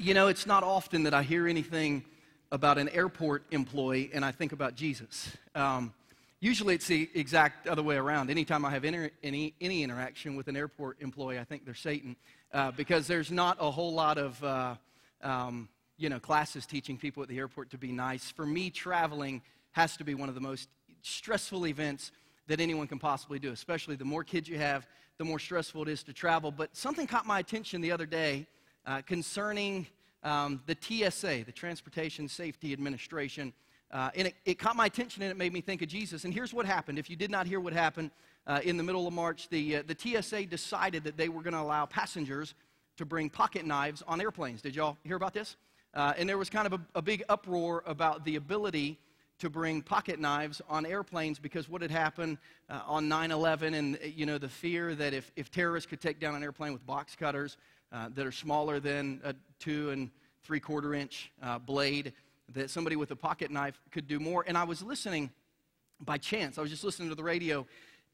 You know, it's not often that I hear anything about an airport employee and I think about Jesus. Um, usually it's the exact other way around. Anytime I have inter- any, any interaction with an airport employee, I think they're Satan uh, because there's not a whole lot of, uh, um, you know, classes teaching people at the airport to be nice. For me, traveling has to be one of the most stressful events that anyone can possibly do, especially the more kids you have, the more stressful it is to travel. But something caught my attention the other day uh, concerning um, the TSA, the Transportation Safety Administration. Uh, and it, it, caught my attention and it made me think of Jesus. And here's what happened. If you did not hear what happened uh, in the middle of March, the, uh, the TSA decided that they were going to allow passengers to bring pocket knives on airplanes. Did y'all hear about this? Uh, and there was kind of a, a big uproar about the ability to bring pocket knives on airplanes because what had happened uh, on 9-11 and you know the fear that if, if terrorists could take down an airplane with box cutters uh, that are smaller than a two and three quarter inch uh, blade, that somebody with a pocket knife could do more. And I was listening by chance, I was just listening to the radio,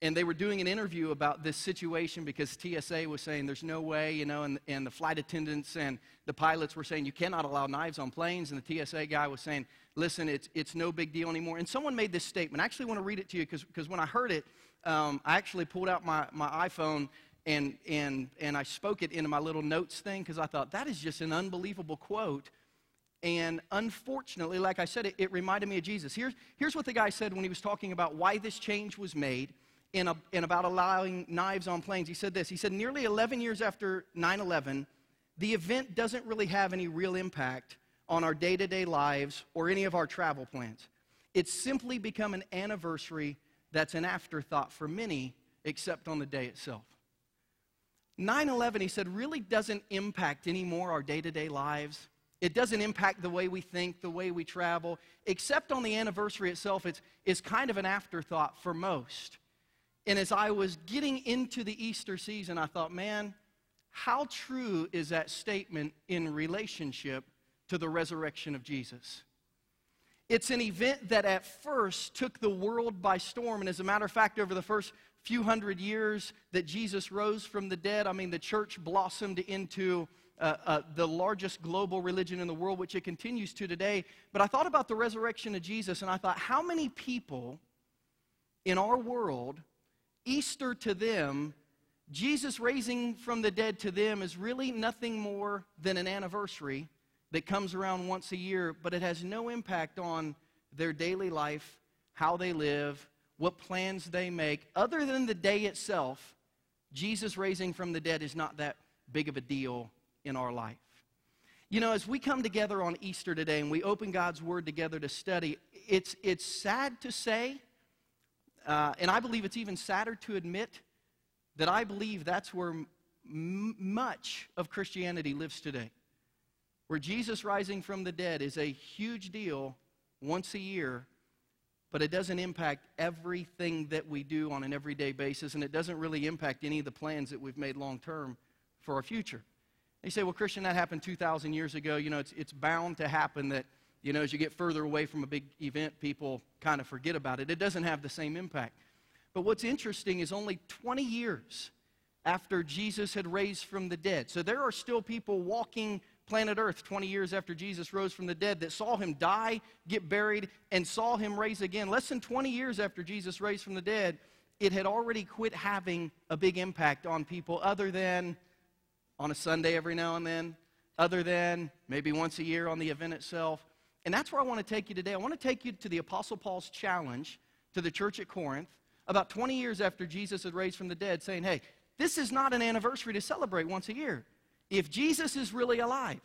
and they were doing an interview about this situation because TSA was saying there's no way, you know, and, and the flight attendants and the pilots were saying you cannot allow knives on planes, and the TSA guy was saying, listen, it's, it's no big deal anymore. And someone made this statement. I actually want to read it to you because when I heard it, um, I actually pulled out my, my iPhone and, and, and I spoke it into my little notes thing because I thought that is just an unbelievable quote. And unfortunately, like I said, it, it, reminded me of Jesus. Here's, here's what the guy said when he was talking about why this change was made a, in about allowing knives on planes. He said this He said, Nearly 11 years after 9 11, the event doesn't really have any real impact on our day to day lives or any of our travel plans. It's simply become an anniversary that's an afterthought for many, except on the day itself. 9 11, he said, really doesn't impact anymore our day to day lives. It doesn't impact the way we think, the way we travel, except on the anniversary itself. It's, it's kind of an afterthought for most. And as I was getting into the Easter season, I thought, man, how true is that statement in relationship to the resurrection of Jesus? It's an event that at first took the world by storm. And as a matter of fact, over the first few hundred years that Jesus rose from the dead, I mean, the church blossomed into uh, uh, the largest global religion in the world, which it continues to today. But I thought about the resurrection of Jesus, and I thought, how many people in our world, Easter to them, Jesus raising from the dead to them is really nothing more than an anniversary that comes around once a year, but it has no impact on their daily life, how they live, what plans they make. Other than the day itself, Jesus raising from the dead is not that big of a deal in our life. You know, as we come together on Easter today and we open God's Word together to study, it's, it's sad to say, uh, and I believe it's even sadder to admit, that I believe that's where m- much of Christianity lives today. Where Jesus rising from the dead is a huge deal once a year, but it doesn't impact everything that we do on an everyday basis, and it doesn't really impact any of the plans that we've made long term for our future. you say, well, Christian, that happened 2,000 years ago. You know, it's, it's bound to happen that, you know, as you get further away from a big event, people kind of forget about it. It doesn't have the same impact. But what's interesting is only 20 years after Jesus had raised from the dead. So there are still people walking planet Earth 20 years after Jesus rose from the dead that saw him die, get buried, and saw him raise again. Less than 20 years after Jesus raised from the dead, it had already quit having a big impact on people other than on a Sunday every now and then, other than maybe once a year on the event itself. And that's where I want to take you today. I want to take you to the Apostle Paul's challenge to the church at Corinth about 20 years after Jesus had raised from the dead, saying, hey, this is not an anniversary to celebrate once a year. If Jesus is really alive,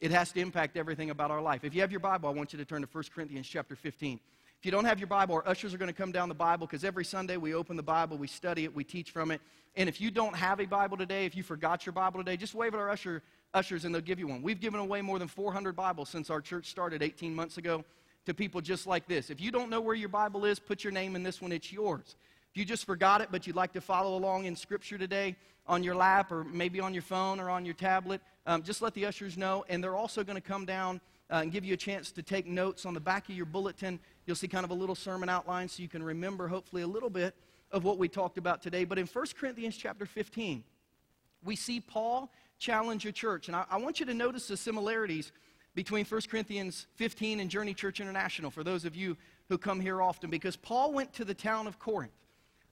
it has to impact everything about our life. If you have your Bible, I want you to turn to 1 Corinthians chapter 15. If you don't have your Bible, our ushers are going to come down the Bible because every Sunday we open the Bible, we study it, we teach from it. And if you don't have a Bible today, if you forgot your Bible today, just wave at our usher, ushers and they'll give you one. We've given away more than 400 Bibles since our church started 18 months ago to people just like this. If you don't know where your Bible is, put your name in this one, it's yours. If you just forgot it, but you'd like to follow along in Scripture today on your lap or maybe on your phone or on your tablet, um, just let the ushers know. And they're also going to come down uh, and give you a chance to take notes on the back of your bulletin. You'll see kind of a little sermon outline so you can remember, hopefully, a little bit of what we talked about today. But in 1 Corinthians chapter 15, we see Paul challenge a church. And I, I want you to notice the similarities between 1 Corinthians 15 and Journey Church International for those of you who come here often, because Paul went to the town of Corinth.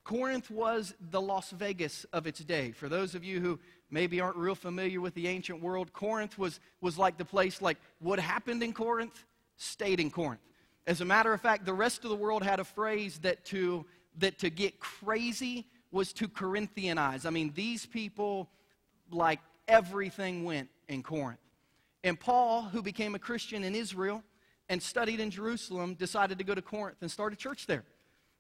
Corinth was the Las Vegas of its day. For those of you who maybe aren't real familiar with the ancient world, Corinth was, was like the place, like what happened in Corinth stayed in Corinth. As a matter of fact, the rest of the world had a phrase that to, that to get crazy was to Corinthianize. I mean, these people, like everything went in Corinth. And Paul, who became a Christian in Israel and studied in Jerusalem, decided to go to Corinth and start a church there.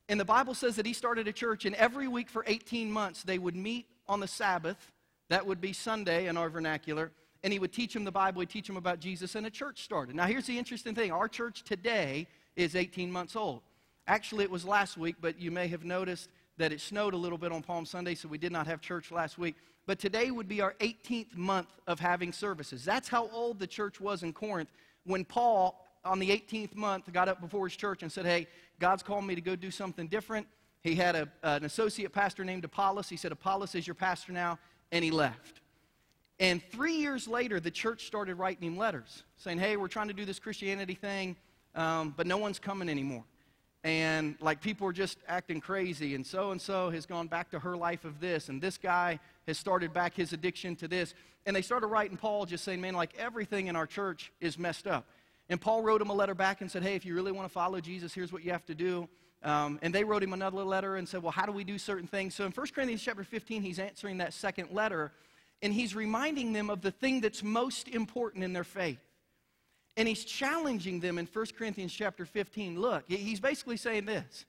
And the Bible says that he started a church, and every week for 18 months, they would meet on the Sabbath. That would be Sunday in our vernacular. And he would teach them the Bible, he'd teach them about Jesus, and a church started. Now, here's the interesting thing our church today is 18 months old. Actually, it was last week, but you may have noticed that it snowed a little bit on Palm Sunday, so we did not have church last week. But today would be our 18th month of having services. That's how old the church was in Corinth when Paul, on the 18th month, got up before his church and said, Hey, God's called me to go do something different. He had a, an associate pastor named Apollos. He said, Apollos is your pastor now, and he left. And three years later, the church started writing him letters saying, Hey, we're trying to do this Christianity thing, um, but no one's coming anymore and like people are just acting crazy and so and so has gone back to her life of this and this guy has started back his addiction to this and they started writing paul just saying man like everything in our church is messed up and paul wrote him a letter back and said hey if you really want to follow jesus here's what you have to do um, and they wrote him another letter and said well how do we do certain things so in 1 corinthians chapter 15 he's answering that second letter and he's reminding them of the thing that's most important in their faith and he's challenging them in 1 Corinthians chapter 15. Look, he's basically saying this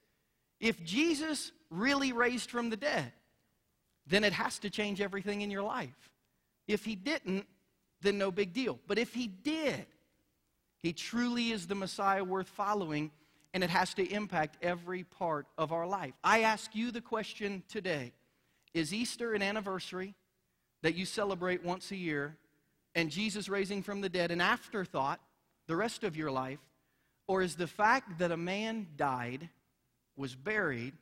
if Jesus really raised from the dead, then it has to change everything in your life. If he didn't, then no big deal. But if he did, he truly is the Messiah worth following, and it has to impact every part of our life. I ask you the question today Is Easter an anniversary that you celebrate once a year, and Jesus raising from the dead an afterthought the rest of your life? Or is the fact that a man died, was buried,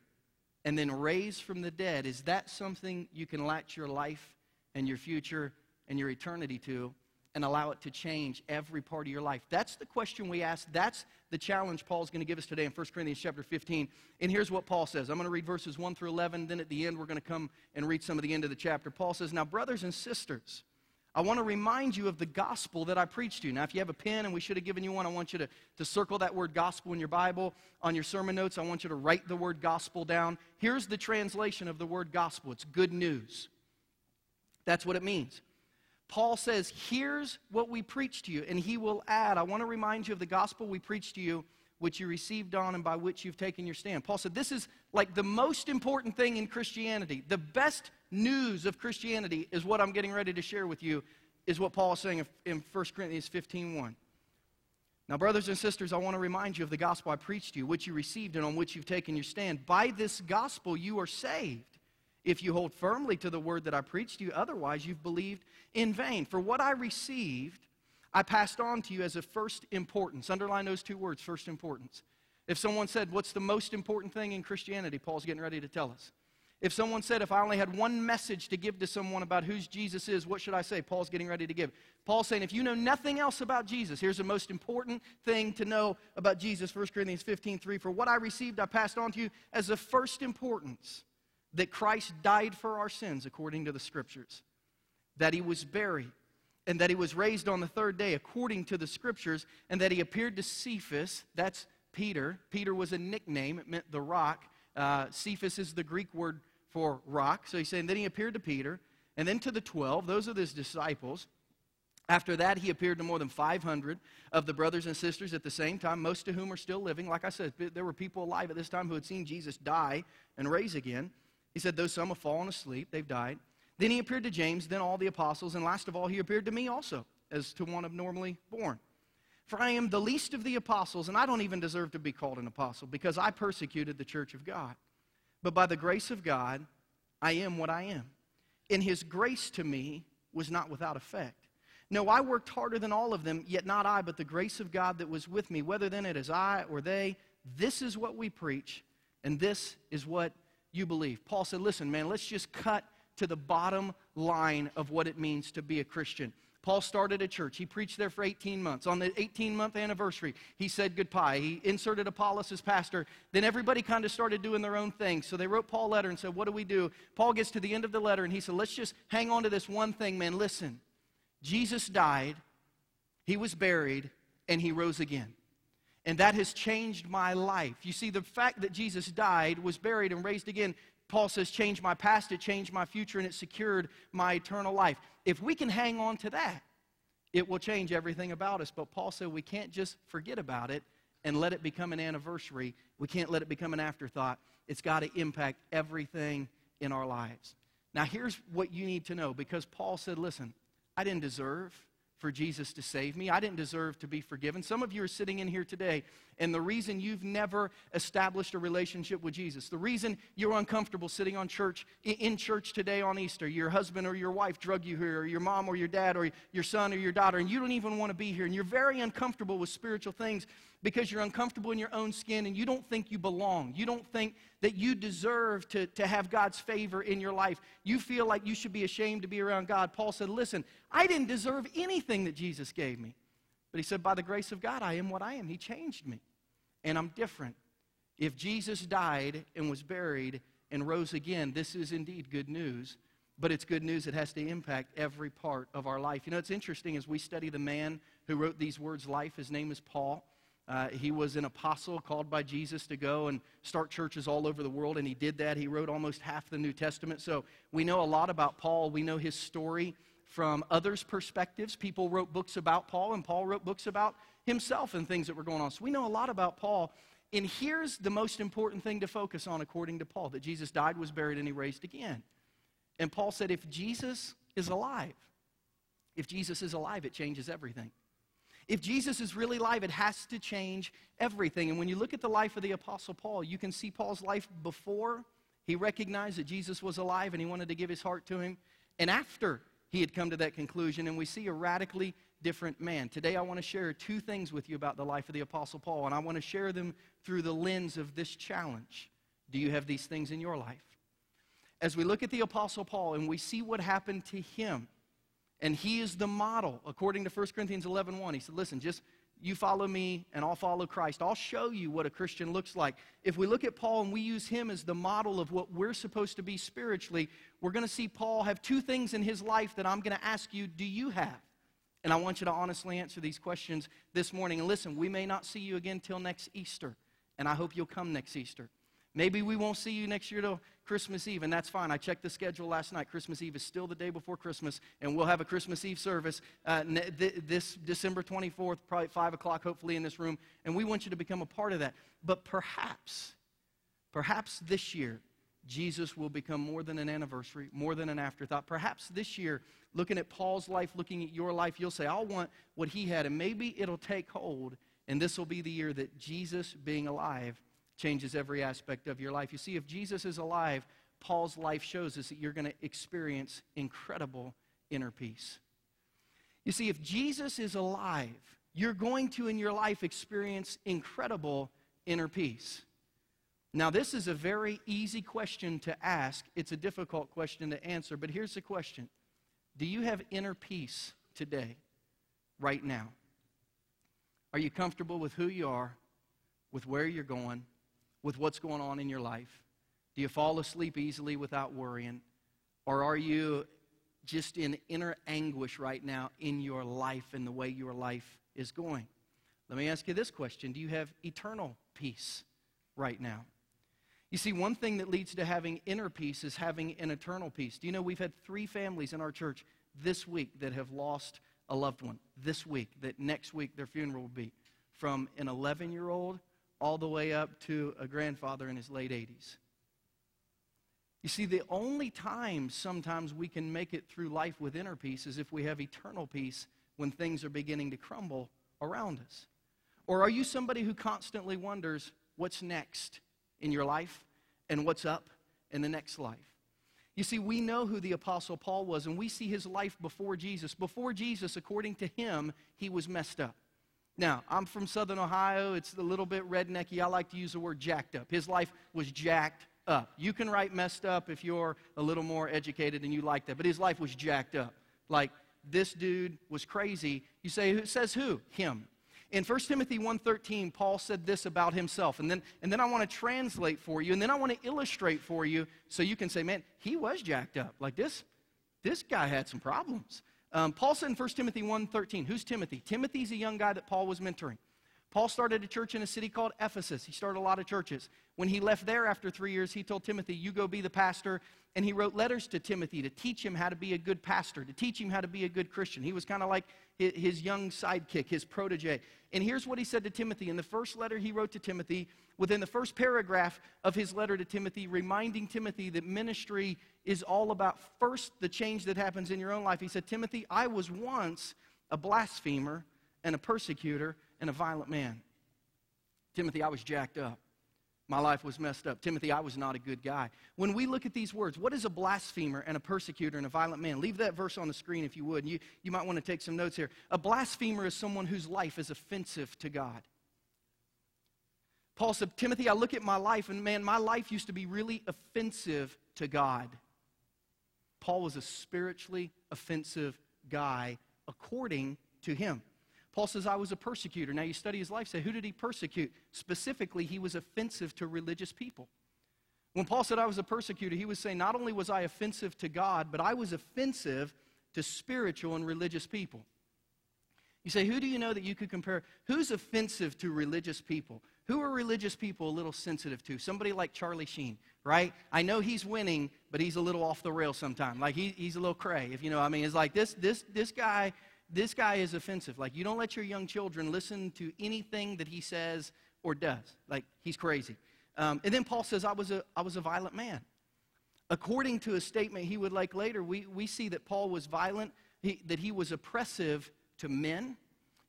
and then raised from the dead, is that something you can latch your life and your future and your eternity to and allow it to change every part of your life? That's the question we ask. That's the challenge Paul's going to give us today in 1 Corinthians chapter 15. And here's what Paul says. I'm going to read verses 1 through 11. Then at the end, we're going to come and read some of the end of the chapter. Paul says, Now, brothers and sisters, I want to remind you of the gospel that I preached to you. Now, if you have a pen, and we should have given you one, I want you to, to circle that word gospel in your Bible. On your sermon notes, I want you to write the word gospel down. Here's the translation of the word gospel it's good news. That's what it means. Paul says, Here's what we preach to you. And he will add, I want to remind you of the gospel we preached to you, which you received on and by which you've taken your stand. Paul said, This is like the most important thing in Christianity. The best news of Christianity is what I'm getting ready to share with you, is what Paul is saying in 1 Corinthians 15 1. Now, brothers and sisters, I want to remind you of the gospel I preached to you, which you received and on which you've taken your stand. By this gospel you are saved, if you hold firmly to the word that I preached to you. Otherwise, you've believed in vain. For what I received, I passed on to you as of first importance. Underline those two words, first importance. If someone said, What's the most important thing in Christianity? Paul's getting ready to tell us. If someone said, if I only had one message to give to someone about who Jesus is, what should I say? Paul's getting ready to give. Paul's saying, if you know nothing else about Jesus, here's the most important thing to know about Jesus 1 Corinthians 15 3. For what I received, I passed on to you as of first importance that Christ died for our sins according to the scriptures, that he was buried, and that he was raised on the third day according to the scriptures, and that he appeared to Cephas, that's Peter. Peter was a nickname, it meant the rock. Uh, Cephas is the Greek word for rock. So he's saying, then he appeared to Peter, and then to the 12. Those are his disciples. After that, he appeared to more than 500 of the brothers and sisters at the same time, most of whom are still living. Like I said, there were people alive at this time who had seen Jesus die and raise again. He said, though some have fallen asleep, they've died. Then he appeared to James, then all the apostles, and last of all, he appeared to me also, as to one abnormally born. For I am the least of the apostles, and I don't even deserve to be called an apostle, because I persecuted the church of God. But by the grace of God, I am what I am. And his grace to me was not without effect. No, I worked harder than all of them, yet not I, but the grace of God that was with me. Whether then it is I or they, this is what we preach, and this is what you believe. Paul said, Listen, man, let's just cut to the bottom line of what it means to be a Christian. Paul started a church. He preached there for 18 months. On the 18 month anniversary, he said goodbye. He inserted Apollos as pastor. Then everybody kind of started doing their own thing. So they wrote Paul a letter and said, What do we do? Paul gets to the end of the letter and he said, Let's just hang on to this one thing, man. Listen, Jesus died, he was buried, and he rose again. And that has changed my life. You see, the fact that Jesus died, was buried, and raised again Paul says, changed my past, it changed my future, and it secured my eternal life. If we can hang on to that, it will change everything about us. But Paul said we can't just forget about it and let it become an anniversary. We can't let it become an afterthought. It's got to impact everything in our lives. Now, here's what you need to know because Paul said, listen, I didn't deserve for Jesus to save me. I didn't deserve to be forgiven. Some of you are sitting in here today, and the reason you've never established a relationship with Jesus, the reason you're uncomfortable sitting on church in church today on Easter, your husband or your wife drug you here, or your mom or your dad or your son or your daughter, and you don't even want to be here, and you're very uncomfortable with spiritual things because you're uncomfortable in your own skin and you don't think you belong. You don't think that you deserve to, to have God's favor in your life. You feel like you should be ashamed to be around God. Paul said, Listen, I didn't deserve anything that Jesus gave me. But he said, By the grace of God, I am what I am. He changed me, and I'm different. If Jesus died and was buried and rose again, this is indeed good news. But it's good news. that has to impact every part of our life. You know, it's interesting as we study the man who wrote these words, life, his name is Paul. Uh, he was an apostle called by Jesus to go and start churches all over the world, and he did that. He wrote almost half the New Testament. So we know a lot about Paul. We know his story from others' perspectives. People wrote books about Paul, and Paul wrote books about himself and things that were going on. So we know a lot about Paul. And here's the most important thing to focus on, according to Paul that Jesus died, was buried, and he raised again. And Paul said, if Jesus is alive, if Jesus is alive, it changes everything. If Jesus is really alive, it has to change everything. And when you look at the life of the Apostle Paul, you can see Paul's life before he recognized that Jesus was alive and he wanted to give his heart to him, and after he had come to that conclusion. And we see a radically different man. Today, I want to share two things with you about the life of the Apostle Paul, and I want to share them through the lens of this challenge. Do you have these things in your life? As we look at the Apostle Paul and we see what happened to him, and he is the model, according to 1 Corinthians 11 1. He said, Listen, just you follow me and I'll follow Christ. I'll show you what a Christian looks like. If we look at Paul and we use him as the model of what we're supposed to be spiritually, we're going to see Paul have two things in his life that I'm going to ask you, do you have? And I want you to honestly answer these questions this morning. And listen, we may not see you again till next Easter, and I hope you'll come next Easter. Maybe we won't see you next year till Christmas Eve, and that's fine. I checked the schedule last night. Christmas Eve is still the day before Christmas, and we'll have a Christmas Eve service uh, this December 24th, probably 5 o'clock, hopefully, in this room, and we want you to become a part of that. But perhaps, perhaps this year, Jesus will become more than an anniversary, more than an afterthought. Perhaps this year, looking at Paul's life, looking at your life, you'll say, I'll want what he had, and maybe it'll take hold, and this will be the year that Jesus being alive changes every aspect of your life. You see, if Jesus is alive, Paul's life shows us that you're going to experience incredible inner peace. You see, if Jesus is alive, you're going to in your life experience incredible inner peace. Now, this is a very easy question to ask. It's a difficult question to answer, but here's the question Do you have inner peace today, right now? Are you comfortable with who you are, with where you're going, with what's going on in your life? Do you fall asleep easily without worrying? Or are you just in inner anguish right now in your life and the way your life is going? Let me ask you this question Do you have eternal peace right now? You see, one thing that leads to having inner peace is having an eternal peace. Do you know we've had three families in our church this week that have lost a loved one? This week, that next week their funeral will be. From an 11 year old all the way up to a grandfather in his late 80s. You see, the only time sometimes we can make it through life with inner peace is if we have eternal peace when things are beginning to crumble around us. Or are you somebody who constantly wonders what's next in your life and what's up in the next life? You see, we know who the Apostle Paul was, and we see his life before Jesus. Before Jesus, according to him, he was messed up. Now, I'm from Southern Ohio. It's a little bit rednecky. I like to use the word jacked up. His life was jacked up. You can write messed up if you're a little more educated and you like that, but his life was jacked up. Like, this dude was crazy. You say, who says who? Him. In 1 Timothy 1.13, Paul said this about himself. And then, and then I want to translate for you, and then I want to illustrate for you so you can say, man, he was jacked up. Like this, this guy had some problems. Um, Paul said in 1 Timothy 1.13, who's Timothy? Timothy's a young guy that Paul was mentoring. Paul started a church in a city called Ephesus. He started a lot of churches. When he left there after three years, he told Timothy, You go be the pastor. And he wrote letters to Timothy to teach him how to be a good pastor, to teach him how to be a good Christian. He was kind of like his young sidekick, his protege. And here's what he said to Timothy in the first letter he wrote to Timothy, within the first paragraph of his letter to Timothy, reminding Timothy that ministry is all about first the change that happens in your own life. He said, Timothy, I was once a blasphemer and a persecutor and a violent man. Timothy, I was jacked up. My life was messed up. Timothy, I was not a good guy. When we look at these words, what is a blasphemer and a persecutor and a violent man? Leave that verse on the screen if you would. You, you might want to take some notes here. A blasphemer is someone whose life is offensive to God. Paul said, Timothy, I look at my life, and man, my life used to be really offensive to God. Paul was a spiritually offensive guy according to him. Paul says, I was a persecutor. Now you study his life, say, who did he persecute? Specifically, he was offensive to religious people. When Paul said I was a persecutor, he was saying, not only was I offensive to God, but I was offensive to spiritual and religious people. You say, who do you know that you could compare? Who's offensive to religious people? Who are religious people a little sensitive to? Somebody like Charlie Sheen, right? I know he's winning, but he's a little off the rail sometimes. Like he, he's a little cray, if you know. I mean, it's like this, this, this guy this guy is offensive. Like, you don't let your young children listen to anything that he says or does. Like, he's crazy. Um, and then Paul says, I was, a, I was a violent man. According to a statement he would like later, we, we see that Paul was violent, he, that he was oppressive to men,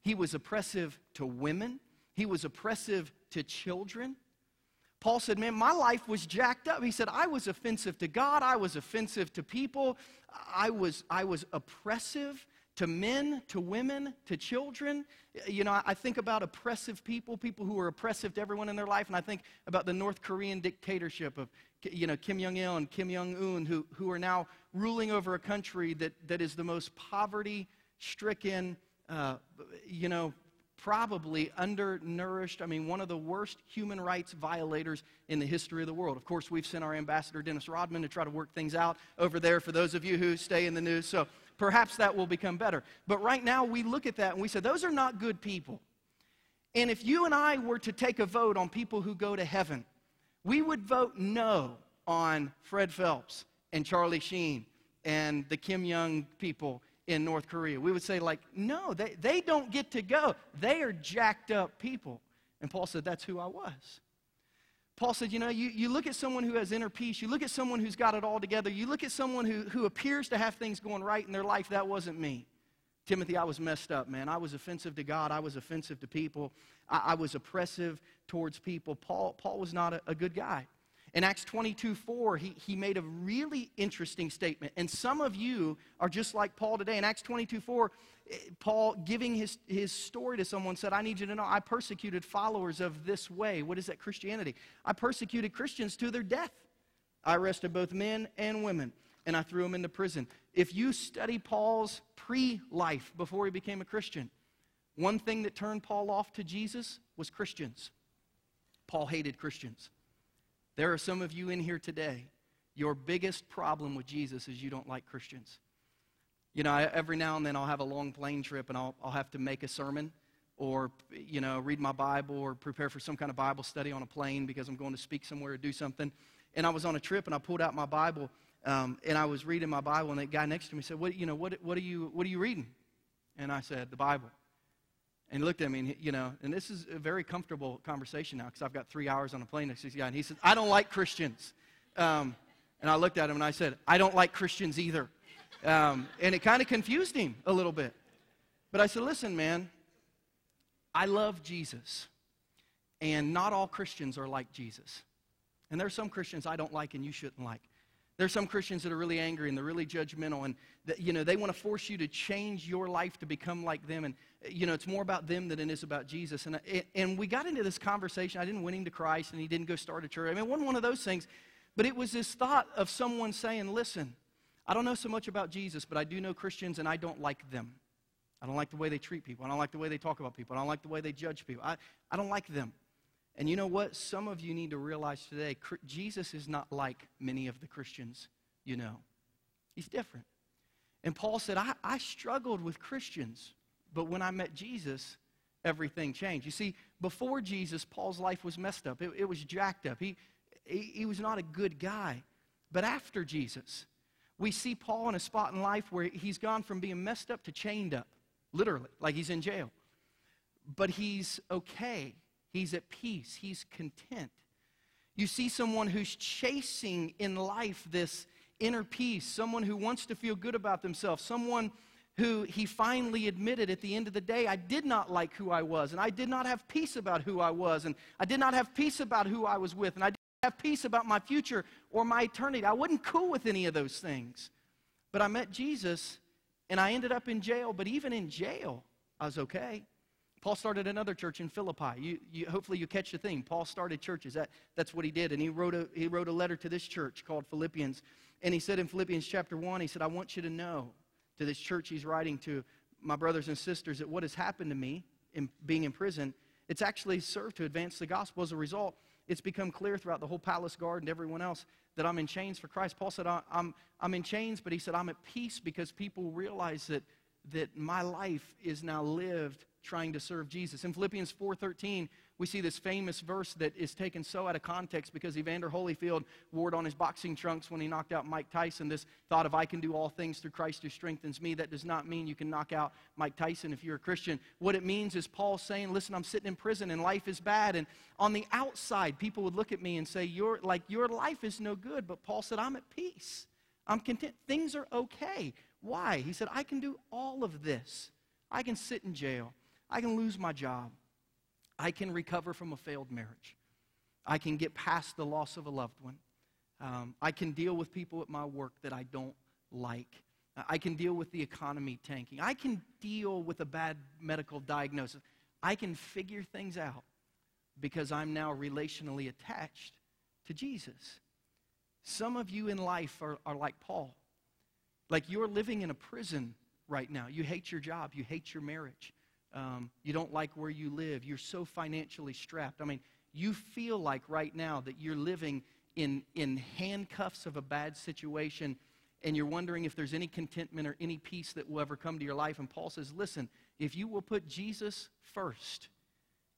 he was oppressive to women, he was oppressive to children. Paul said, Man, my life was jacked up. He said, I was offensive to God, I was offensive to people, I was, I was oppressive to men, to women, to children. You know, I think about oppressive people, people who are oppressive to everyone in their life, and I think about the North Korean dictatorship of, you know, Kim Jong il and Kim Jong un, who, who are now ruling over a country that, that is the most poverty stricken, uh, you know, probably undernourished. I mean, one of the worst human rights violators in the history of the world. Of course, we've sent our ambassador, Dennis Rodman, to try to work things out over there for those of you who stay in the news. So perhaps that will become better. But right now, we look at that and we say, those are not good people. And if you and I were to take a vote on people who go to heaven, we would vote no on Fred Phelps and Charlie Sheen and the Kim Jong people in North Korea. We would say, like, no, they, they don't get to go. They are jacked up people. And Paul said, that's who I was. Paul said, you know, you, you look at someone who has inner peace, you look at someone who's got it all together, you look at someone who, who appears to have things going right in their life. That wasn't me. Timothy, I was messed up, man. I was offensive to God. I was offensive to people. I, I was oppressive towards people. Paul, Paul was not a, a good guy. In Acts 22 4, he, he made a really interesting statement. And some of you are just like Paul today. In Acts 22 4, eh, Paul, giving his, his story to someone, said, I need you to know I persecuted followers of this way. What is that? Christianity. I persecuted Christians to their death. I arrested both men and women, and I threw them into prison. If you study Paul's pre life before he became a Christian, one thing that turned Paul off to Jesus was Christians. Paul hated Christians. There are some of you in here today. Your biggest problem with Jesus is you don't like Christians. You know, every now and then I'll have a long plane trip and I'll, I'll have to make a sermon or, you know, read my Bible or prepare for some kind of Bible study on a plane because I'm going to speak somewhere or do something. And I was on a trip and I pulled out my Bible um, and I was reading my Bible and the guy next to me said, what, you know, what, what, are you, what are you reading? And I said, the Bible. And he looked at me, and, you know, and this is a very comfortable conversation now because I've got three hours on a plane next to this guy. And he said, I don't like Christians. Um, and I looked at him and I said, I don't like Christians either. Um, and it kind of confused him a little bit. But I said, listen, man, I love Jesus. And not all Christians are like Jesus. And there are some Christians I don't like and you shouldn't like. There's some Christians that are really angry and they're really judgmental and that, you know, they want to force you to change your life to become like them. And, you know, it's more about them than it is about Jesus. And, and we got into this conversation. I didn't win him to Christ and he didn't go start a church. I mean, it wasn't one of those things. But it was this thought of someone saying, Listen, I don't know so much about Jesus, but I do know Christians and I don't like them. I don't like the way they treat people. I don't like the way they talk about people. I don't like the way they judge people. I, I don't like them. And you know what? Some of you need to realize today Jesus is not like many of the Christians you know. He's different. And Paul said, I, I struggled with Christians, but when I met Jesus, everything changed. You see, before Jesus, Paul's life was messed up, it, it was jacked up. He, he, he was not a good guy. But after Jesus, we see Paul in a spot in life where he's gone from being messed up to chained up, literally, like he's in jail. But he's okay. He's at peace. He's content. You see someone who's chasing in life this inner peace, someone who wants to feel good about themselves, someone who he finally admitted at the end of the day, I did not like who I was, and I did not have peace about who I was, and I did not have peace about who I was with, and I didn't have peace about my future or my eternity. I wasn't cool with any of those things. But I met Jesus, and I ended up in jail, but even in jail, I was okay. Paul started another church in Philippi. You, you, hopefully, you catch the thing. Paul started churches. That, that's what he did. And he wrote, a, he wrote a letter to this church called Philippians. And he said in Philippians chapter 1, he said, I want you to know to this church he's writing to my brothers and sisters that what has happened to me in being in prison, it's actually served to advance the gospel. As a result, it's become clear throughout the whole palace guard and everyone else that I'm in chains for Christ. Paul said, I'm, I'm in chains, but he said, I'm at peace because people realize that, that my life is now lived trying to serve Jesus. In Philippians 4:13, we see this famous verse that is taken so out of context because Evander Holyfield wore it on his boxing trunks when he knocked out Mike Tyson. This thought of I can do all things through Christ who strengthens me. That does not mean you can knock out Mike Tyson if you're a Christian. What it means is Paul saying, "Listen, I'm sitting in prison and life is bad." And on the outside, people would look at me and say, "Your like your life is no good." But Paul said, "I'm at peace. I'm content. Things are okay." Why? He said, "I can do all of this. I can sit in jail." I can lose my job. I can recover from a failed marriage. I can get past the loss of a loved one. Um, I can deal with people at my work that I don't like. I can deal with the economy tanking. I can deal with a bad medical diagnosis. I can figure things out because I'm now relationally attached to Jesus. Some of you in life are, are like Paul. Like you're living in a prison right now. You hate your job, you hate your marriage, um, you don't like where you live. You're so financially strapped. I mean, you feel like right now that you're living in, in handcuffs of a bad situation and you're wondering if there's any contentment or any peace that will ever come to your life. And Paul says, listen, if you will put Jesus first,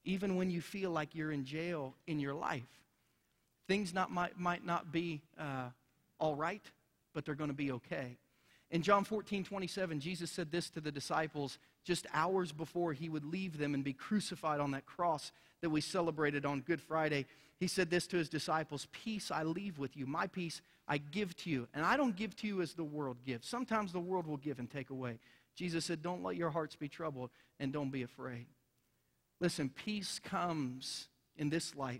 even when you feel like you're in jail in your life, things not, might, might not be uh, all right, but they're going to be okay. In John 14, 27, Jesus said this to the disciples just hours before he would leave them and be crucified on that cross that we celebrated on Good Friday. He said this to his disciples Peace I leave with you, my peace I give to you. And I don't give to you as the world gives. Sometimes the world will give and take away. Jesus said, Don't let your hearts be troubled and don't be afraid. Listen, peace comes in this life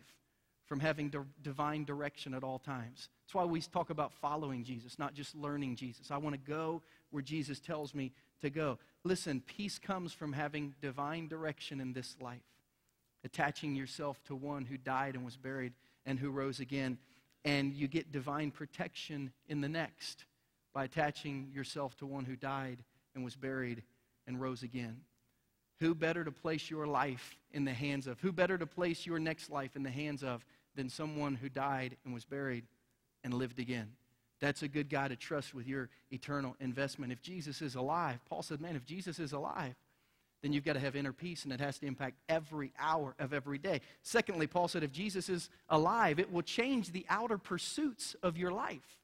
from having di- divine direction at all times. That's why we talk about following Jesus, not just learning Jesus. I want to go where Jesus tells me to go. Listen, peace comes from having divine direction in this life, attaching yourself to one who died and was buried and who rose again. And you get divine protection in the next by attaching yourself to one who died and was buried and rose again. Who better to place your life in the hands of? Who better to place your next life in the hands of than someone who died and was buried and lived again. That's a good guy to trust with your eternal investment. If Jesus is alive, Paul said, man, if Jesus is alive, then you've got to have inner peace, and it has to impact every hour of every day. Secondly, Paul said, if Jesus is alive, it will change the outer pursuits of your life.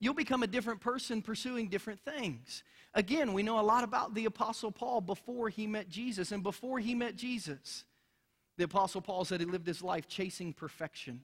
You'll become a different person pursuing different things. Again, we know a lot about the Apostle Paul before he met Jesus, and before he met Jesus, the Apostle Paul said he lived his life chasing perfection.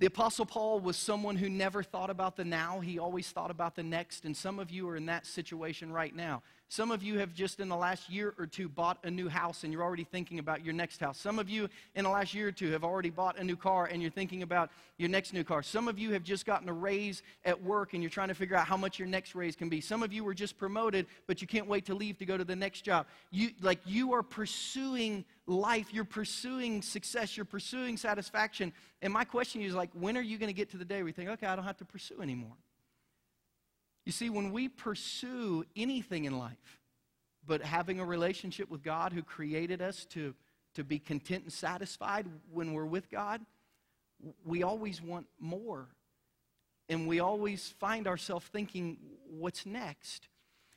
The Apostle Paul was someone who never thought about the now, he always thought about the next. And some of you are in that situation right now. Some of you have just in the last year or two bought a new house and you're already thinking about your next house. Some of you in the last year or two have already bought a new car and you're thinking about your next new car. Some of you have just gotten a raise at work and you're trying to figure out how much your next raise can be. Some of you were just promoted, but you can't wait to leave to go to the next job. You, like you are pursuing life, you're pursuing success, you're pursuing satisfaction. And my question is like, when are you going to get to the day where you think, okay, I don't have to pursue anymore? You see, when we pursue anything in life, but having a relationship with God who created us to, to be content and satisfied when we're with God, we always want more. And we always find ourselves thinking, what's next?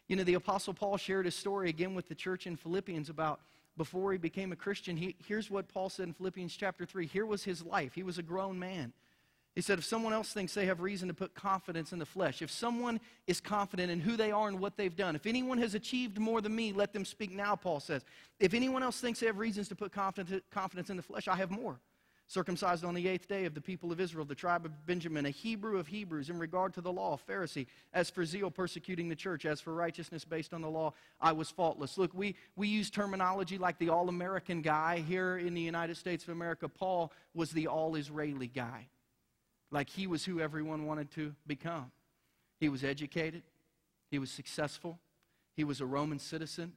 You know, the Apostle Paul shared his story again with the church in Philippians about before he became a Christian. He, here's what Paul said in Philippians chapter 3. Here was his life. He was a grown man. He said, if someone else thinks they have reason to put confidence in the flesh, if someone is confident in who they are and what they've done, if anyone has achieved more than me, let them speak now, Paul says. If anyone else thinks they have reasons to put confidence in the flesh, I have more circumcised on the eighth day of the people of Israel, the tribe of Benjamin, a Hebrew of Hebrews, in regard to the law, Pharisee. As for zeal, persecuting the church. As for righteousness based on the law, I was faultless. Look, we, we use terminology like the all American guy here in the United States of America. Paul was the all Israeli guy. Like he was who everyone wanted to become. He was educated, he was successful, he was a Roman citizen.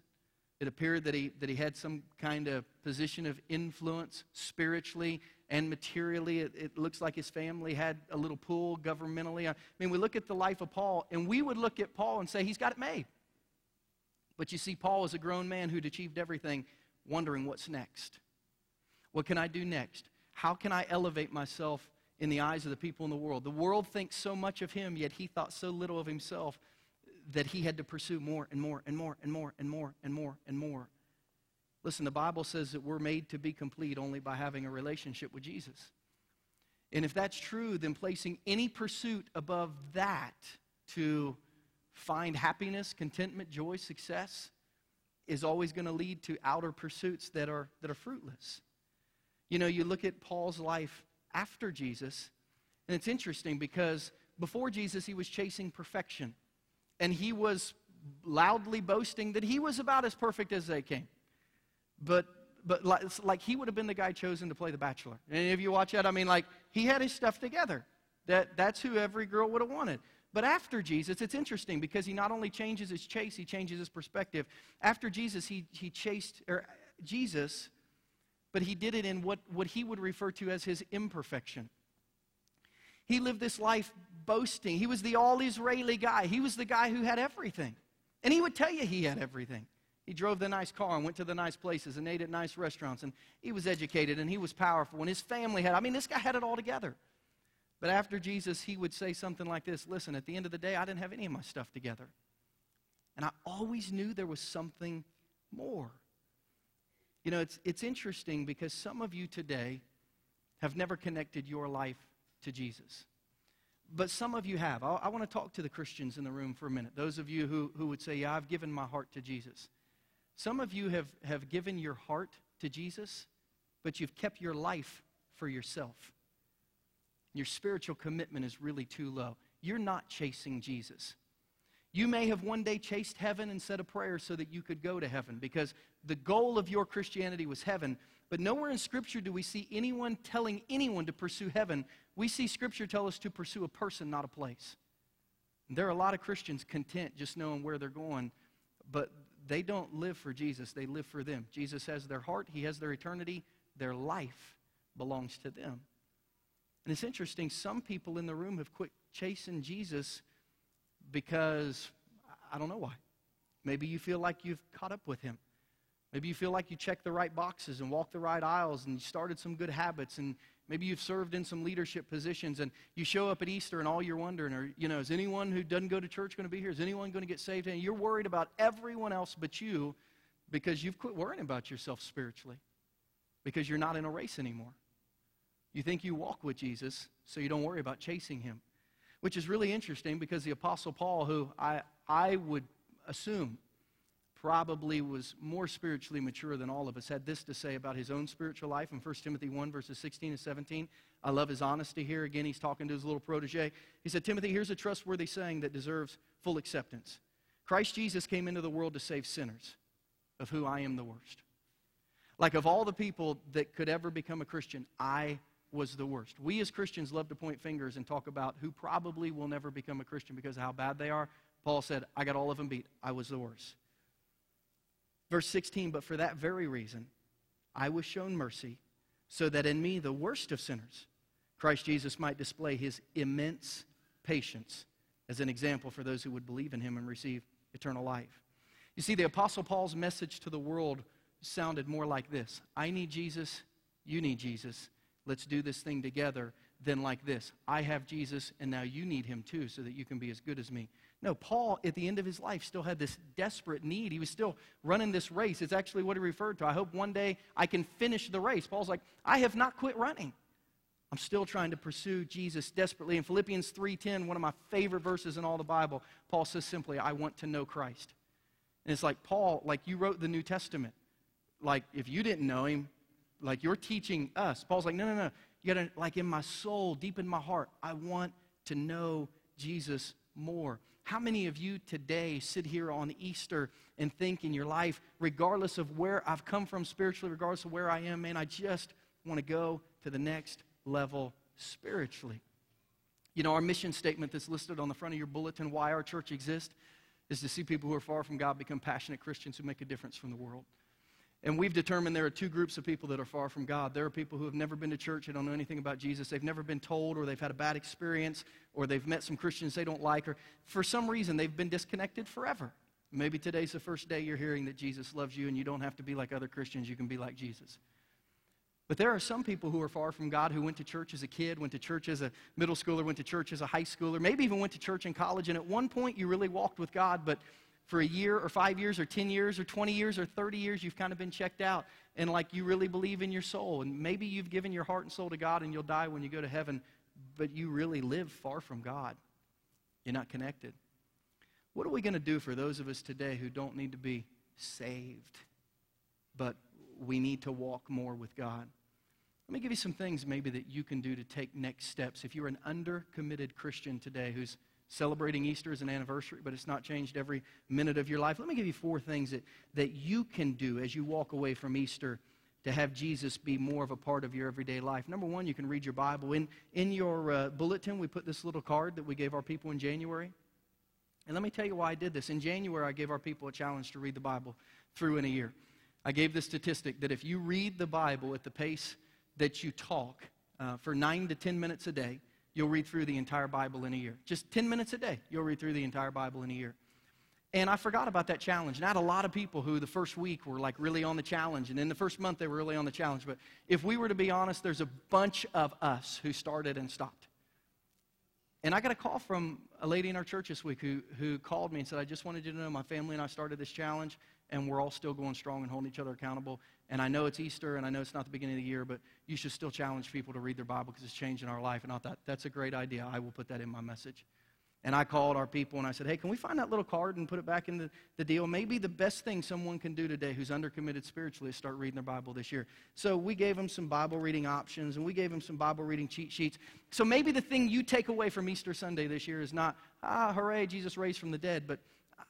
It appeared that he, that he had some kind of position of influence spiritually and materially. It, it, looks like his family had a little pull governmentally. I mean, we look at the life of Paul, and we would look at Paul and say, he's got it made. But you see, Paul is a grown man who'd achieved everything, wondering what's next. What can I do next? How can I elevate myself in the eyes of the people in the world? The world thinks so much of him, yet he thought so little of himself that he had to pursue more and more and more and more and more and more and more. Listen, the Bible says that we're made to be complete only by having a relationship with Jesus. And if that's true, then placing any pursuit above that to find happiness, contentment, joy, success is always going to lead to outer pursuits that are, that are fruitless. You know, you look at Paul's life after Jesus, and it's interesting because before Jesus, he was chasing perfection. And he was loudly boasting that he was about as perfect as they came. But but like, like, he would have been the guy chosen to play the bachelor. Any of you watch that? I mean, like he had his stuff together. That that's who every girl would have wanted. But after Jesus, it's interesting because he not only changes his chase, he changes his perspective. After Jesus, he he chased or Jesus, but he did it in what, what he would refer to as his imperfection. He lived this life boasting. He was the all Israeli guy. He was the guy who had everything. And he would tell you he had everything. He drove the nice car and went to the nice places and ate at nice restaurants. And he was educated and he was powerful. And his family had, I mean, this guy had it all together. But after Jesus, he would say something like this Listen, at the end of the day, I didn't have any of my stuff together. And I always knew there was something more. You know, it's, it's interesting because some of you today have never connected your life to Jesus. But some of you have. I, I want to talk to the Christians in the room for a minute. Those of you who, who would say, Yeah, I've given my heart to Jesus. Some of you have, have given your heart to Jesus, but you've kept your life for yourself. Your spiritual commitment is really too low. You're not chasing Jesus. You may have one day chased heaven and said a prayer so that you could go to heaven because the goal of your Christianity was heaven. But nowhere in Scripture do we see anyone telling anyone to pursue heaven. We see Scripture tell us to pursue a person, not a place. And there are a lot of Christians content just knowing where they're going, but they don't live for Jesus, they live for them. Jesus has their heart, He has their eternity, their life belongs to them. And it's interesting, some people in the room have quit chasing Jesus because I don't know why. Maybe you feel like you've caught up with Him. Maybe you feel like you checked the right boxes and walked the right aisles and you started some good habits and maybe you've served in some leadership positions and you show up at Easter and all you're wondering are, you know, is anyone who doesn't go to church going to be here? Is anyone going to get saved? And you're worried about everyone else but you because you've quit worrying about yourself spiritually because you're not in a race anymore. You think you walk with Jesus, so you don't worry about chasing him. Which is really interesting because the Apostle Paul, who I, I would assume probably was more spiritually mature than all of us, had this to say about his own spiritual life in 1 Timothy 1, verses 16 and 17. I love his honesty here. Again, he's talking to his little protege. He said, Timothy, here's a trustworthy saying that deserves full acceptance Christ Jesus came into the world to save sinners, of who I am the worst. Like, of all the people that could ever become a Christian, I was the worst. We as Christians love to point fingers and talk about who probably will never become a Christian because of how bad they are. Paul said, I got all of them beat. I was the worst. Verse 16, but for that very reason, I was shown mercy so that in me, the worst of sinners, Christ Jesus might display his immense patience as an example for those who would believe in him and receive eternal life. You see, the Apostle Paul's message to the world sounded more like this I need Jesus, you need Jesus. Let's do this thing together than like this I have Jesus, and now you need him too, so that you can be as good as me. No, Paul, at the end of his life, still had this desperate need. He was still running this race. It's actually what he referred to. I hope one day I can finish the race. Paul's like, I have not quit running. I'm still trying to pursue Jesus desperately. In Philippians 3:10, one of my favorite verses in all the Bible, Paul says simply, I want to know Christ. And it's like, Paul, like you wrote the New Testament. Like, if you didn't know him, like you're teaching us. Paul's like, no, no, no. You gotta, like in my soul, deep in my heart, I want to know Jesus more. How many of you today sit here on Easter and think in your life, regardless of where I've come from spiritually, regardless of where I am, man, I just want to go to the next level spiritually? You know, our mission statement that's listed on the front of your bulletin, why our church exists, is to see people who are far from God become passionate Christians who make a difference from the world. And we've determined there are two groups of people that are far from God. There are people who have never been to church and don't know anything about Jesus. They've never been told, or they've had a bad experience, or they've met some Christians they don't like, or for some reason they've been disconnected forever. Maybe today's the first day you're hearing that Jesus loves you and you don't have to be like other Christians, you can be like Jesus. But there are some people who are far from God who went to church as a kid, went to church as a middle schooler, went to church as a high schooler, maybe even went to church in college, and at one point you really walked with God, but for a year or five years or 10 years or 20 years or 30 years, you've kind of been checked out and like you really believe in your soul. And maybe you've given your heart and soul to God and you'll die when you go to heaven, but you really live far from God. You're not connected. What are we going to do for those of us today who don't need to be saved, but we need to walk more with God? Let me give you some things maybe that you can do to take next steps. If you're an undercommitted Christian today who's celebrating Easter as an anniversary, but it's not changed every minute of your life. Let me give you four things that, that you can do as you walk away from Easter to have Jesus be more of a part of your everyday life. Number one, you can read your Bible. In, in your uh, bulletin, we put this little card that we gave our people in January. And let me tell you why I did this. In January, I gave our people a challenge to read the Bible through in a year. I gave the statistic that if you read the Bible at the pace that you talk uh, for nine to ten minutes a day, you'll read through the entire Bible in a year. Just 10 minutes a day, you'll read through the entire Bible in a year. And I forgot about that challenge. And I had a lot of people who the first week were like really on the challenge. And in the first month, they were really on the challenge. But if we were to be honest, there's a bunch of us who started and stopped. And I got a call from a lady in our church this week who, who called me and said, I just wanted you to know my family and I started this challenge, and we're all still going strong and holding each other accountable. And I know it's Easter, and I know it's not the beginning of the year, but you should still challenge people to read their Bible because it's changing our life. And I thought, that's a great idea. I will put that in my message. And I called our people and I said, hey, can we find that little card and put it back in the, the deal? Maybe the best thing someone can do today who's undercommitted spiritually is start reading their Bible this year. So we gave them some Bible reading options and we gave them some Bible reading cheat sheets. So maybe the thing you take away from Easter Sunday this year is not, ah, hooray, Jesus raised from the dead, but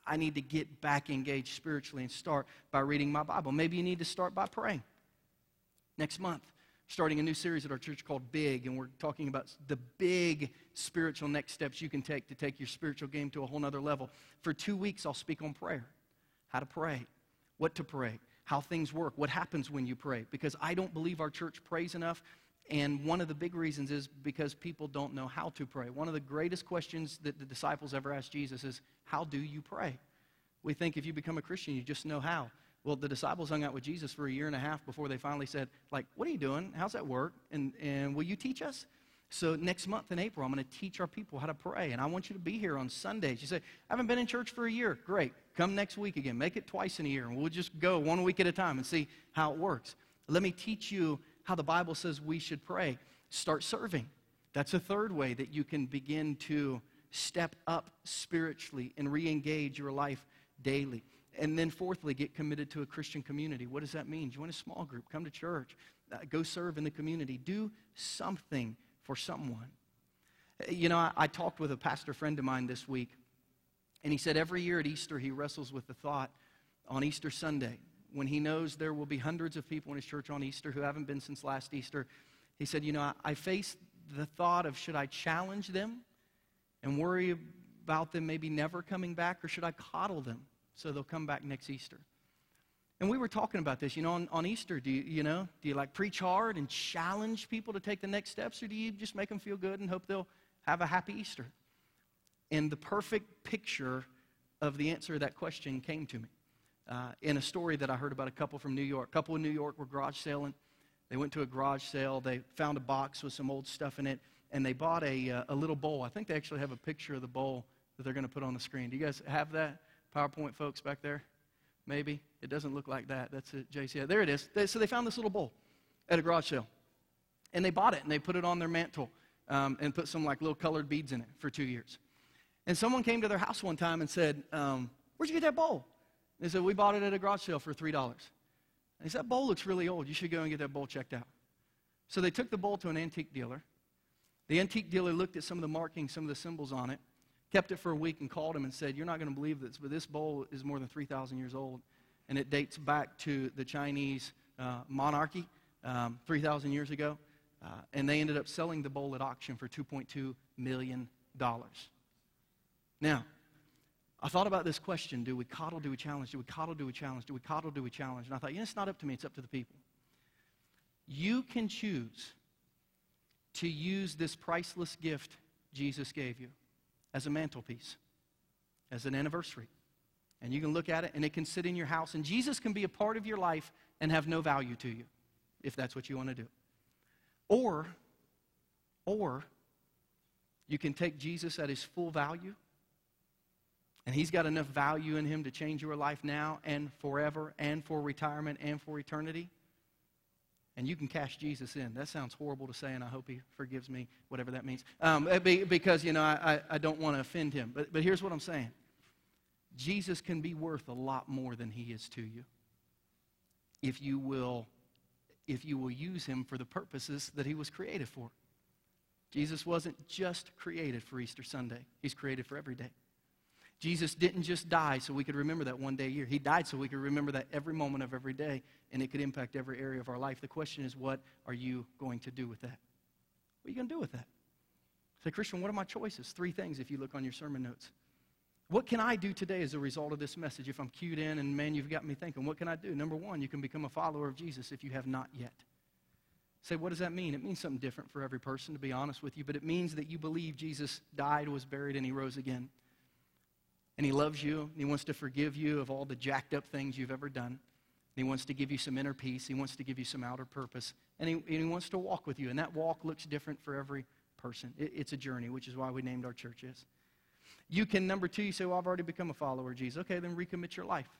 I need to get back engaged spiritually and start by reading my Bible. Maybe you need to start by praying. Next month, starting a new series at our church called Big, and we're talking about the big spiritual next steps you can take to take your spiritual game to a whole nother level. For two weeks, I'll speak on prayer how to pray, what to pray, how things work, what happens when you pray, because I don't believe our church prays enough. And one of the big reasons is because people don't know how to pray. One of the greatest questions that the disciples ever asked Jesus is, How do you pray? We think if you become a Christian, you just know how. Well, the disciples hung out with Jesus for a year and a half before they finally said, like, what are you doing? How's that work? And, and will you teach us? So next month in April, I'm going to teach our people how to pray. And I want you to be here on Sundays. You say, I haven't been in church for a year. Great. Come next week again. Make it twice in a year. And we'll just go one week at a time and see how it works. Let me teach you how the Bible says we should pray. Start serving. That's a third way that you can begin to step up spiritually and re engage your life daily. And then, fourthly, get committed to a Christian community. What does that mean? Join a small group, come to church, uh, go serve in the community, do something for someone. You know, I, I talked with a pastor friend of mine this week, and he said every year at Easter he wrestles with the thought on Easter Sunday, when he knows there will be hundreds of people in his church on Easter who haven't been since last Easter, he said, You know, I, I face the thought of should I challenge them and worry about them maybe never coming back, or should I coddle them so they'll come back next Easter? And we were talking about this, you know, on, on Easter. Do you, you know, do you like preach hard and challenge people to take the next steps, or do you just make them feel good and hope they'll have a happy Easter? And the perfect picture of the answer to that question came to me uh, in a story that I heard about a couple from New York. A couple in New York were garage selling. They went to a garage sale. They found a box with some old stuff in it, and they bought a, uh, a little bowl. I think they actually have a picture of the bowl that they're going to put on the screen. Do you guys have that? PowerPoint folks back there? maybe. It doesn't look like that. That's it, JC. There it is. They, so they found this little bowl at a garage sale. And they bought it and they put it on their mantle um, and put some like little colored beads in it for two years. And someone came to their house one time and said, um, Where'd you get that bowl? They said, We bought it at a garage sale for $3. And he said, That bowl looks really old. You should go and get that bowl checked out. So they took the bowl to an antique dealer. The antique dealer looked at some of the markings, some of the symbols on it, kept it for a week and called him and said, You're not going to believe this, but this bowl is more than 3,000 years old. And it dates back to the Chinese uh, monarchy um, 3,000 years ago. Uh, and they ended up selling the bowl at auction for $2.2 million. Now, I thought about this question do we coddle, do we challenge? Do we coddle, do we challenge? Do we coddle, do we challenge? And I thought, know, it's not up to me, it's up to the people. You can choose to use this priceless gift Jesus gave you as a mantelpiece, as an anniversary. And you can look at it and it can sit in your house, and Jesus can be a part of your life and have no value to you, if that's what you want to do. Or, or, you can take Jesus at his full value, and he's got enough value in him to change your life now and forever, and for retirement and for eternity and you can cash Jesus in. That sounds horrible to say, and I hope he forgives me, whatever that means. Um, because, you know, I, I don't want to offend him. But, but here's what I'm saying Jesus can be worth a lot more than he is to you if you will, if you will use him for the purposes that he was created for. Jesus wasn't just created for Easter Sunday, he's created for every day. Jesus didn't just die so we could remember that one day a year. He died so we could remember that every moment of every day, and it could impact every area of our life. The question is, what are you going to do with that? What are you going to do with that? Say, Christian, what are my choices? Three things if you look on your sermon notes. What can I do today as a result of this message if I'm cued in and man, you've got me thinking, what can I do? Number one, you can become a follower of Jesus if you have not yet. Say, what does that mean? It means something different for every person, to be honest with you, but it means that you believe Jesus died, was buried, and he rose again and He loves you, and He wants to forgive you of all the jacked up things you've ever done. And He wants to give you some inner peace, He wants to give you some outer purpose, and He, and he wants to walk with you. And that walk looks different for every person. It, it's a journey, which is why we named our churches. You can, number two, you say, Well, I've already become a follower of Jesus. Okay, then recommit your life.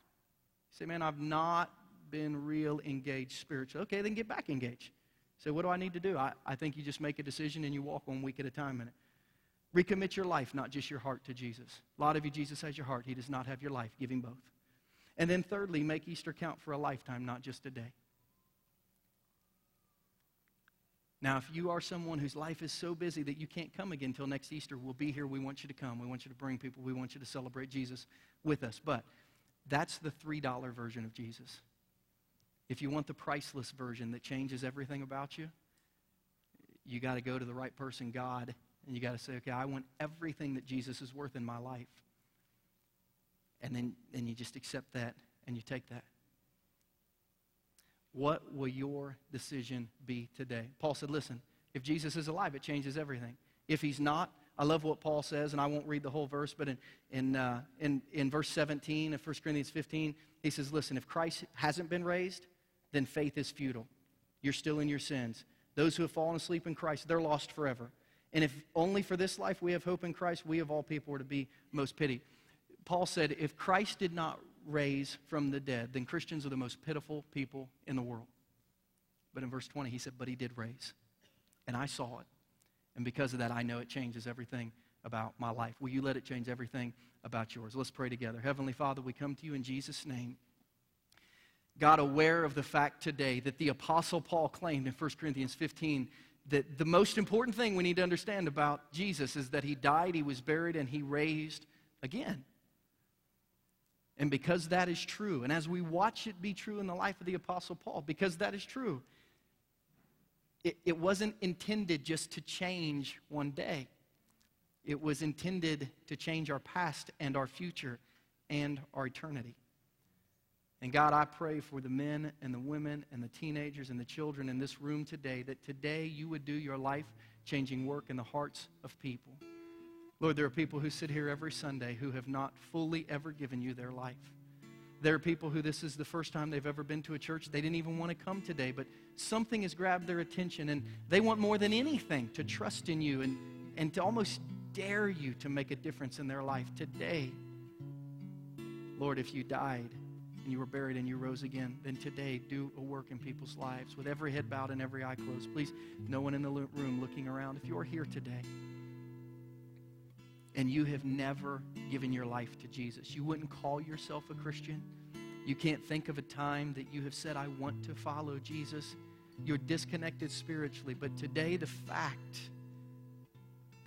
You say, Man, I've not been real engaged spiritually. Okay, then get back engaged. So, what do I need to do? I, I think you just make a decision and you walk one week at a time in it. Recommit your life, not just your heart, to Jesus. A lot of you, Jesus has your heart. He does not have your life. Give him both. And then, thirdly, make Easter count for a lifetime, not just a day. Now, if you are someone whose life is so busy that you can't come again until next Easter, we'll be here. We want you to come. We want you to bring people. We want you to celebrate Jesus with us. But that's the $3 version of Jesus. If you want the priceless version that changes everything about you, you got to go to the right person, God, and you got to say, okay, I want everything that Jesus is worth in my life. And then, then you just accept that and you take that. What will your decision be today? Paul said, listen, if Jesus is alive, it changes everything. If he's not, I love what Paul says, and I won't read the whole verse, but in, in, uh, in, in verse 17 of 1 Corinthians 15, he says, Listen, if Christ hasn't been raised, then faith is futile. You're still in your sins. Those who have fallen asleep in Christ, they're lost forever. And if only for this life we have hope in Christ, we of all people are to be most pitied. Paul said, if Christ did not raise from the dead, then Christians are the most pitiful people in the world. But in verse 20, he said, But he did raise. And I saw it. And because of that, I know it changes everything about my life. Will you let it change everything about yours? Let's pray together. Heavenly Father, we come to you in Jesus' name. God, aware of the fact today that the Apostle Paul claimed in 1 Corinthians 15 that the most important thing we need to understand about Jesus is that he died, he was buried, and he raised again. And because that is true, and as we watch it be true in the life of the Apostle Paul, because that is true, it, it wasn't intended just to change one day. It was intended to change our past and our future and our eternity. And God, I pray for the men and the women and the teenagers and the children in this room today that today you would do your life changing work in the hearts of people. Lord, there are people who sit here every Sunday who have not fully ever given you their life. There are people who this is the first time they've ever been to a church. They didn't even want to come today, but something has grabbed their attention, and they want more than anything to trust in you and, and to almost dare you to make a difference in their life today. Lord, if you died and you were buried and you rose again, then today do a work in people's lives with every head bowed and every eye closed. Please, no one in the room looking around. If you're here today and you have never given your life to Jesus, you wouldn't call yourself a Christian. You can't think of a time that you have said, I want to follow Jesus. You're disconnected spiritually. But today, the fact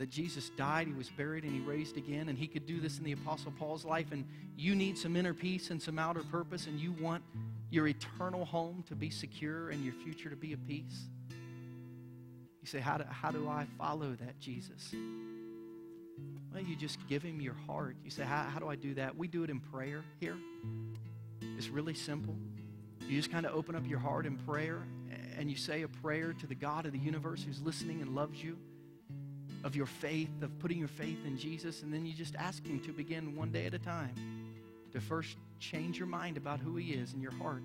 that Jesus died, he was buried, and he raised again, and he could do this in the Apostle Paul's life, and you need some inner peace and some outer purpose, and you want your eternal home to be secure and your future to be at peace. You say, How do, how do I follow that, Jesus? Well, you just give him your heart. You say, how, how do I do that? We do it in prayer here. It's really simple. You just kind of open up your heart in prayer and you say a prayer to the God of the universe who's listening and loves you of your faith, of putting your faith in Jesus, and then you just ask Him to begin one day at a time to first change your mind about who He is in your heart,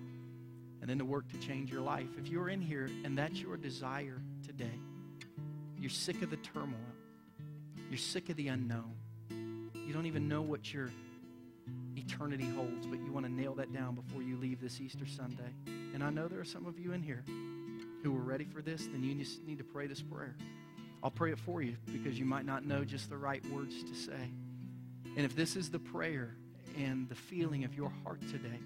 and then to work to change your life. If you're in here and that's your desire today, you're sick of the turmoil, you're sick of the unknown, you don't even know what your eternity holds, but you want to nail that down before you leave this Easter Sunday. And I know there are some of you in here who are ready for this, then you just need to pray this prayer. I'll pray it for you because you might not know just the right words to say. And if this is the prayer and the feeling of your heart today,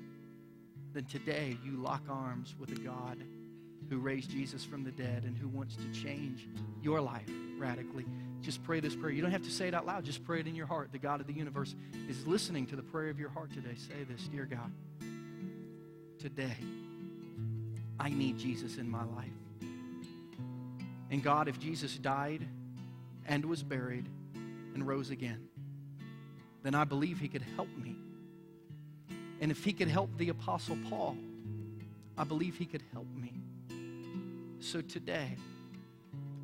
then today you lock arms with a God who raised Jesus from the dead and who wants to change your life radically. Just pray this prayer. You don't have to say it out loud, just pray it in your heart. The God of the universe is listening to the prayer of your heart today. Say this Dear God, today I need Jesus in my life. And God, if Jesus died and was buried and rose again, then I believe he could help me. And if he could help the Apostle Paul, I believe he could help me. So today,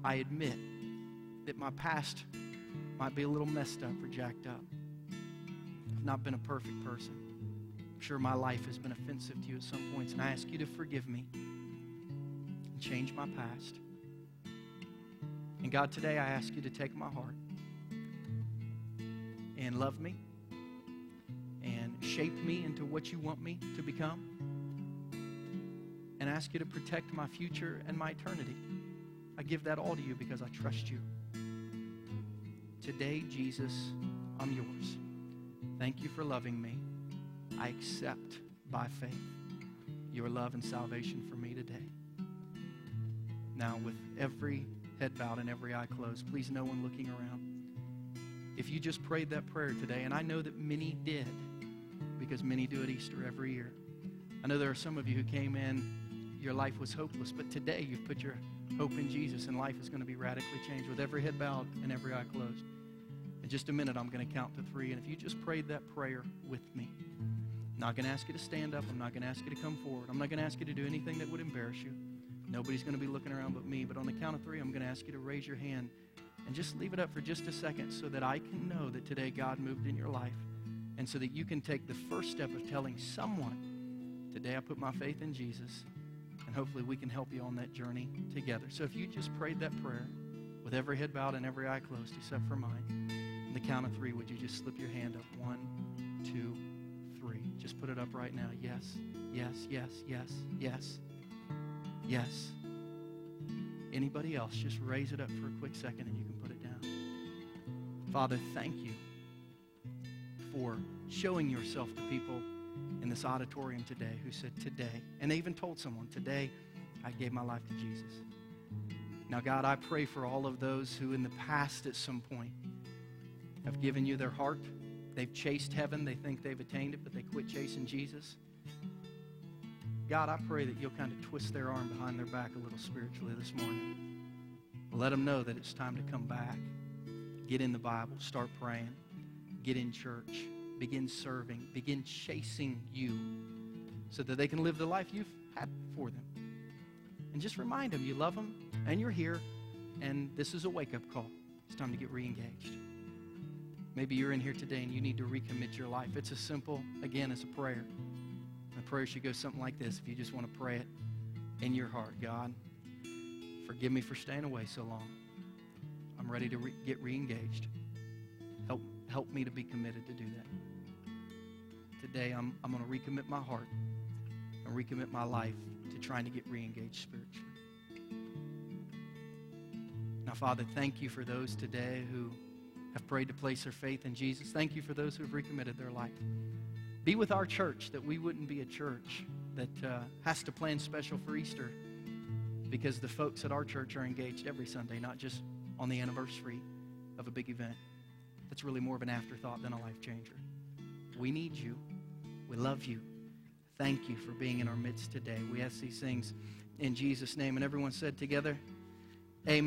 I admit that my past might be a little messed up or jacked up. I've not been a perfect person. I'm sure my life has been offensive to you at some points, and I ask you to forgive me and change my past. And God, today I ask you to take my heart and love me and shape me into what you want me to become and ask you to protect my future and my eternity. I give that all to you because I trust you. Today, Jesus, I'm yours. Thank you for loving me. I accept by faith your love and salvation for me today. Now, with every head bowed and every eye closed. Please, no one looking around. If you just prayed that prayer today, and I know that many did, because many do at Easter every year. I know there are some of you who came in, your life was hopeless, but today you've put your hope in Jesus, and life is going to be radically changed with every head bowed and every eye closed. In just a minute, I'm going to count to three, and if you just prayed that prayer with me, I'm not going to ask you to stand up. I'm not going to ask you to come forward. I'm not going to ask you to do anything that would embarrass you. Nobody's going to be looking around but me. But on the count of three, I'm going to ask you to raise your hand and just leave it up for just a second so that I can know that today God moved in your life and so that you can take the first step of telling someone, today I put my faith in Jesus, and hopefully we can help you on that journey together. So if you just prayed that prayer with every head bowed and every eye closed except for mine, on the count of three, would you just slip your hand up? One, two, three. Just put it up right now. Yes, yes, yes, yes, yes. Yes. Anybody else, just raise it up for a quick second and you can put it down. Father, thank you for showing yourself to people in this auditorium today who said, Today, and they even told someone, Today, I gave my life to Jesus. Now, God, I pray for all of those who in the past at some point have given you their heart. They've chased heaven, they think they've attained it, but they quit chasing Jesus. God, I pray that you'll kind of twist their arm behind their back a little spiritually this morning. Let them know that it's time to come back. Get in the Bible, start praying, get in church, begin serving, begin chasing you so that they can live the life you've had for them. And just remind them you love them and you're here, and this is a wake up call. It's time to get re engaged. Maybe you're in here today and you need to recommit your life. It's as simple, again, as a prayer. Prayer should go something like this if you just want to pray it in your heart God, forgive me for staying away so long. I'm ready to re- get re engaged. Help, help me to be committed to do that. Today, I'm, I'm going to recommit my heart and recommit my life to trying to get re engaged spiritually. Now, Father, thank you for those today who have prayed to place their faith in Jesus. Thank you for those who have recommitted their life. Be with our church that we wouldn't be a church that uh, has to plan special for Easter because the folks at our church are engaged every Sunday, not just on the anniversary of a big event. That's really more of an afterthought than a life changer. We need you. We love you. Thank you for being in our midst today. We ask these things in Jesus' name. And everyone said together,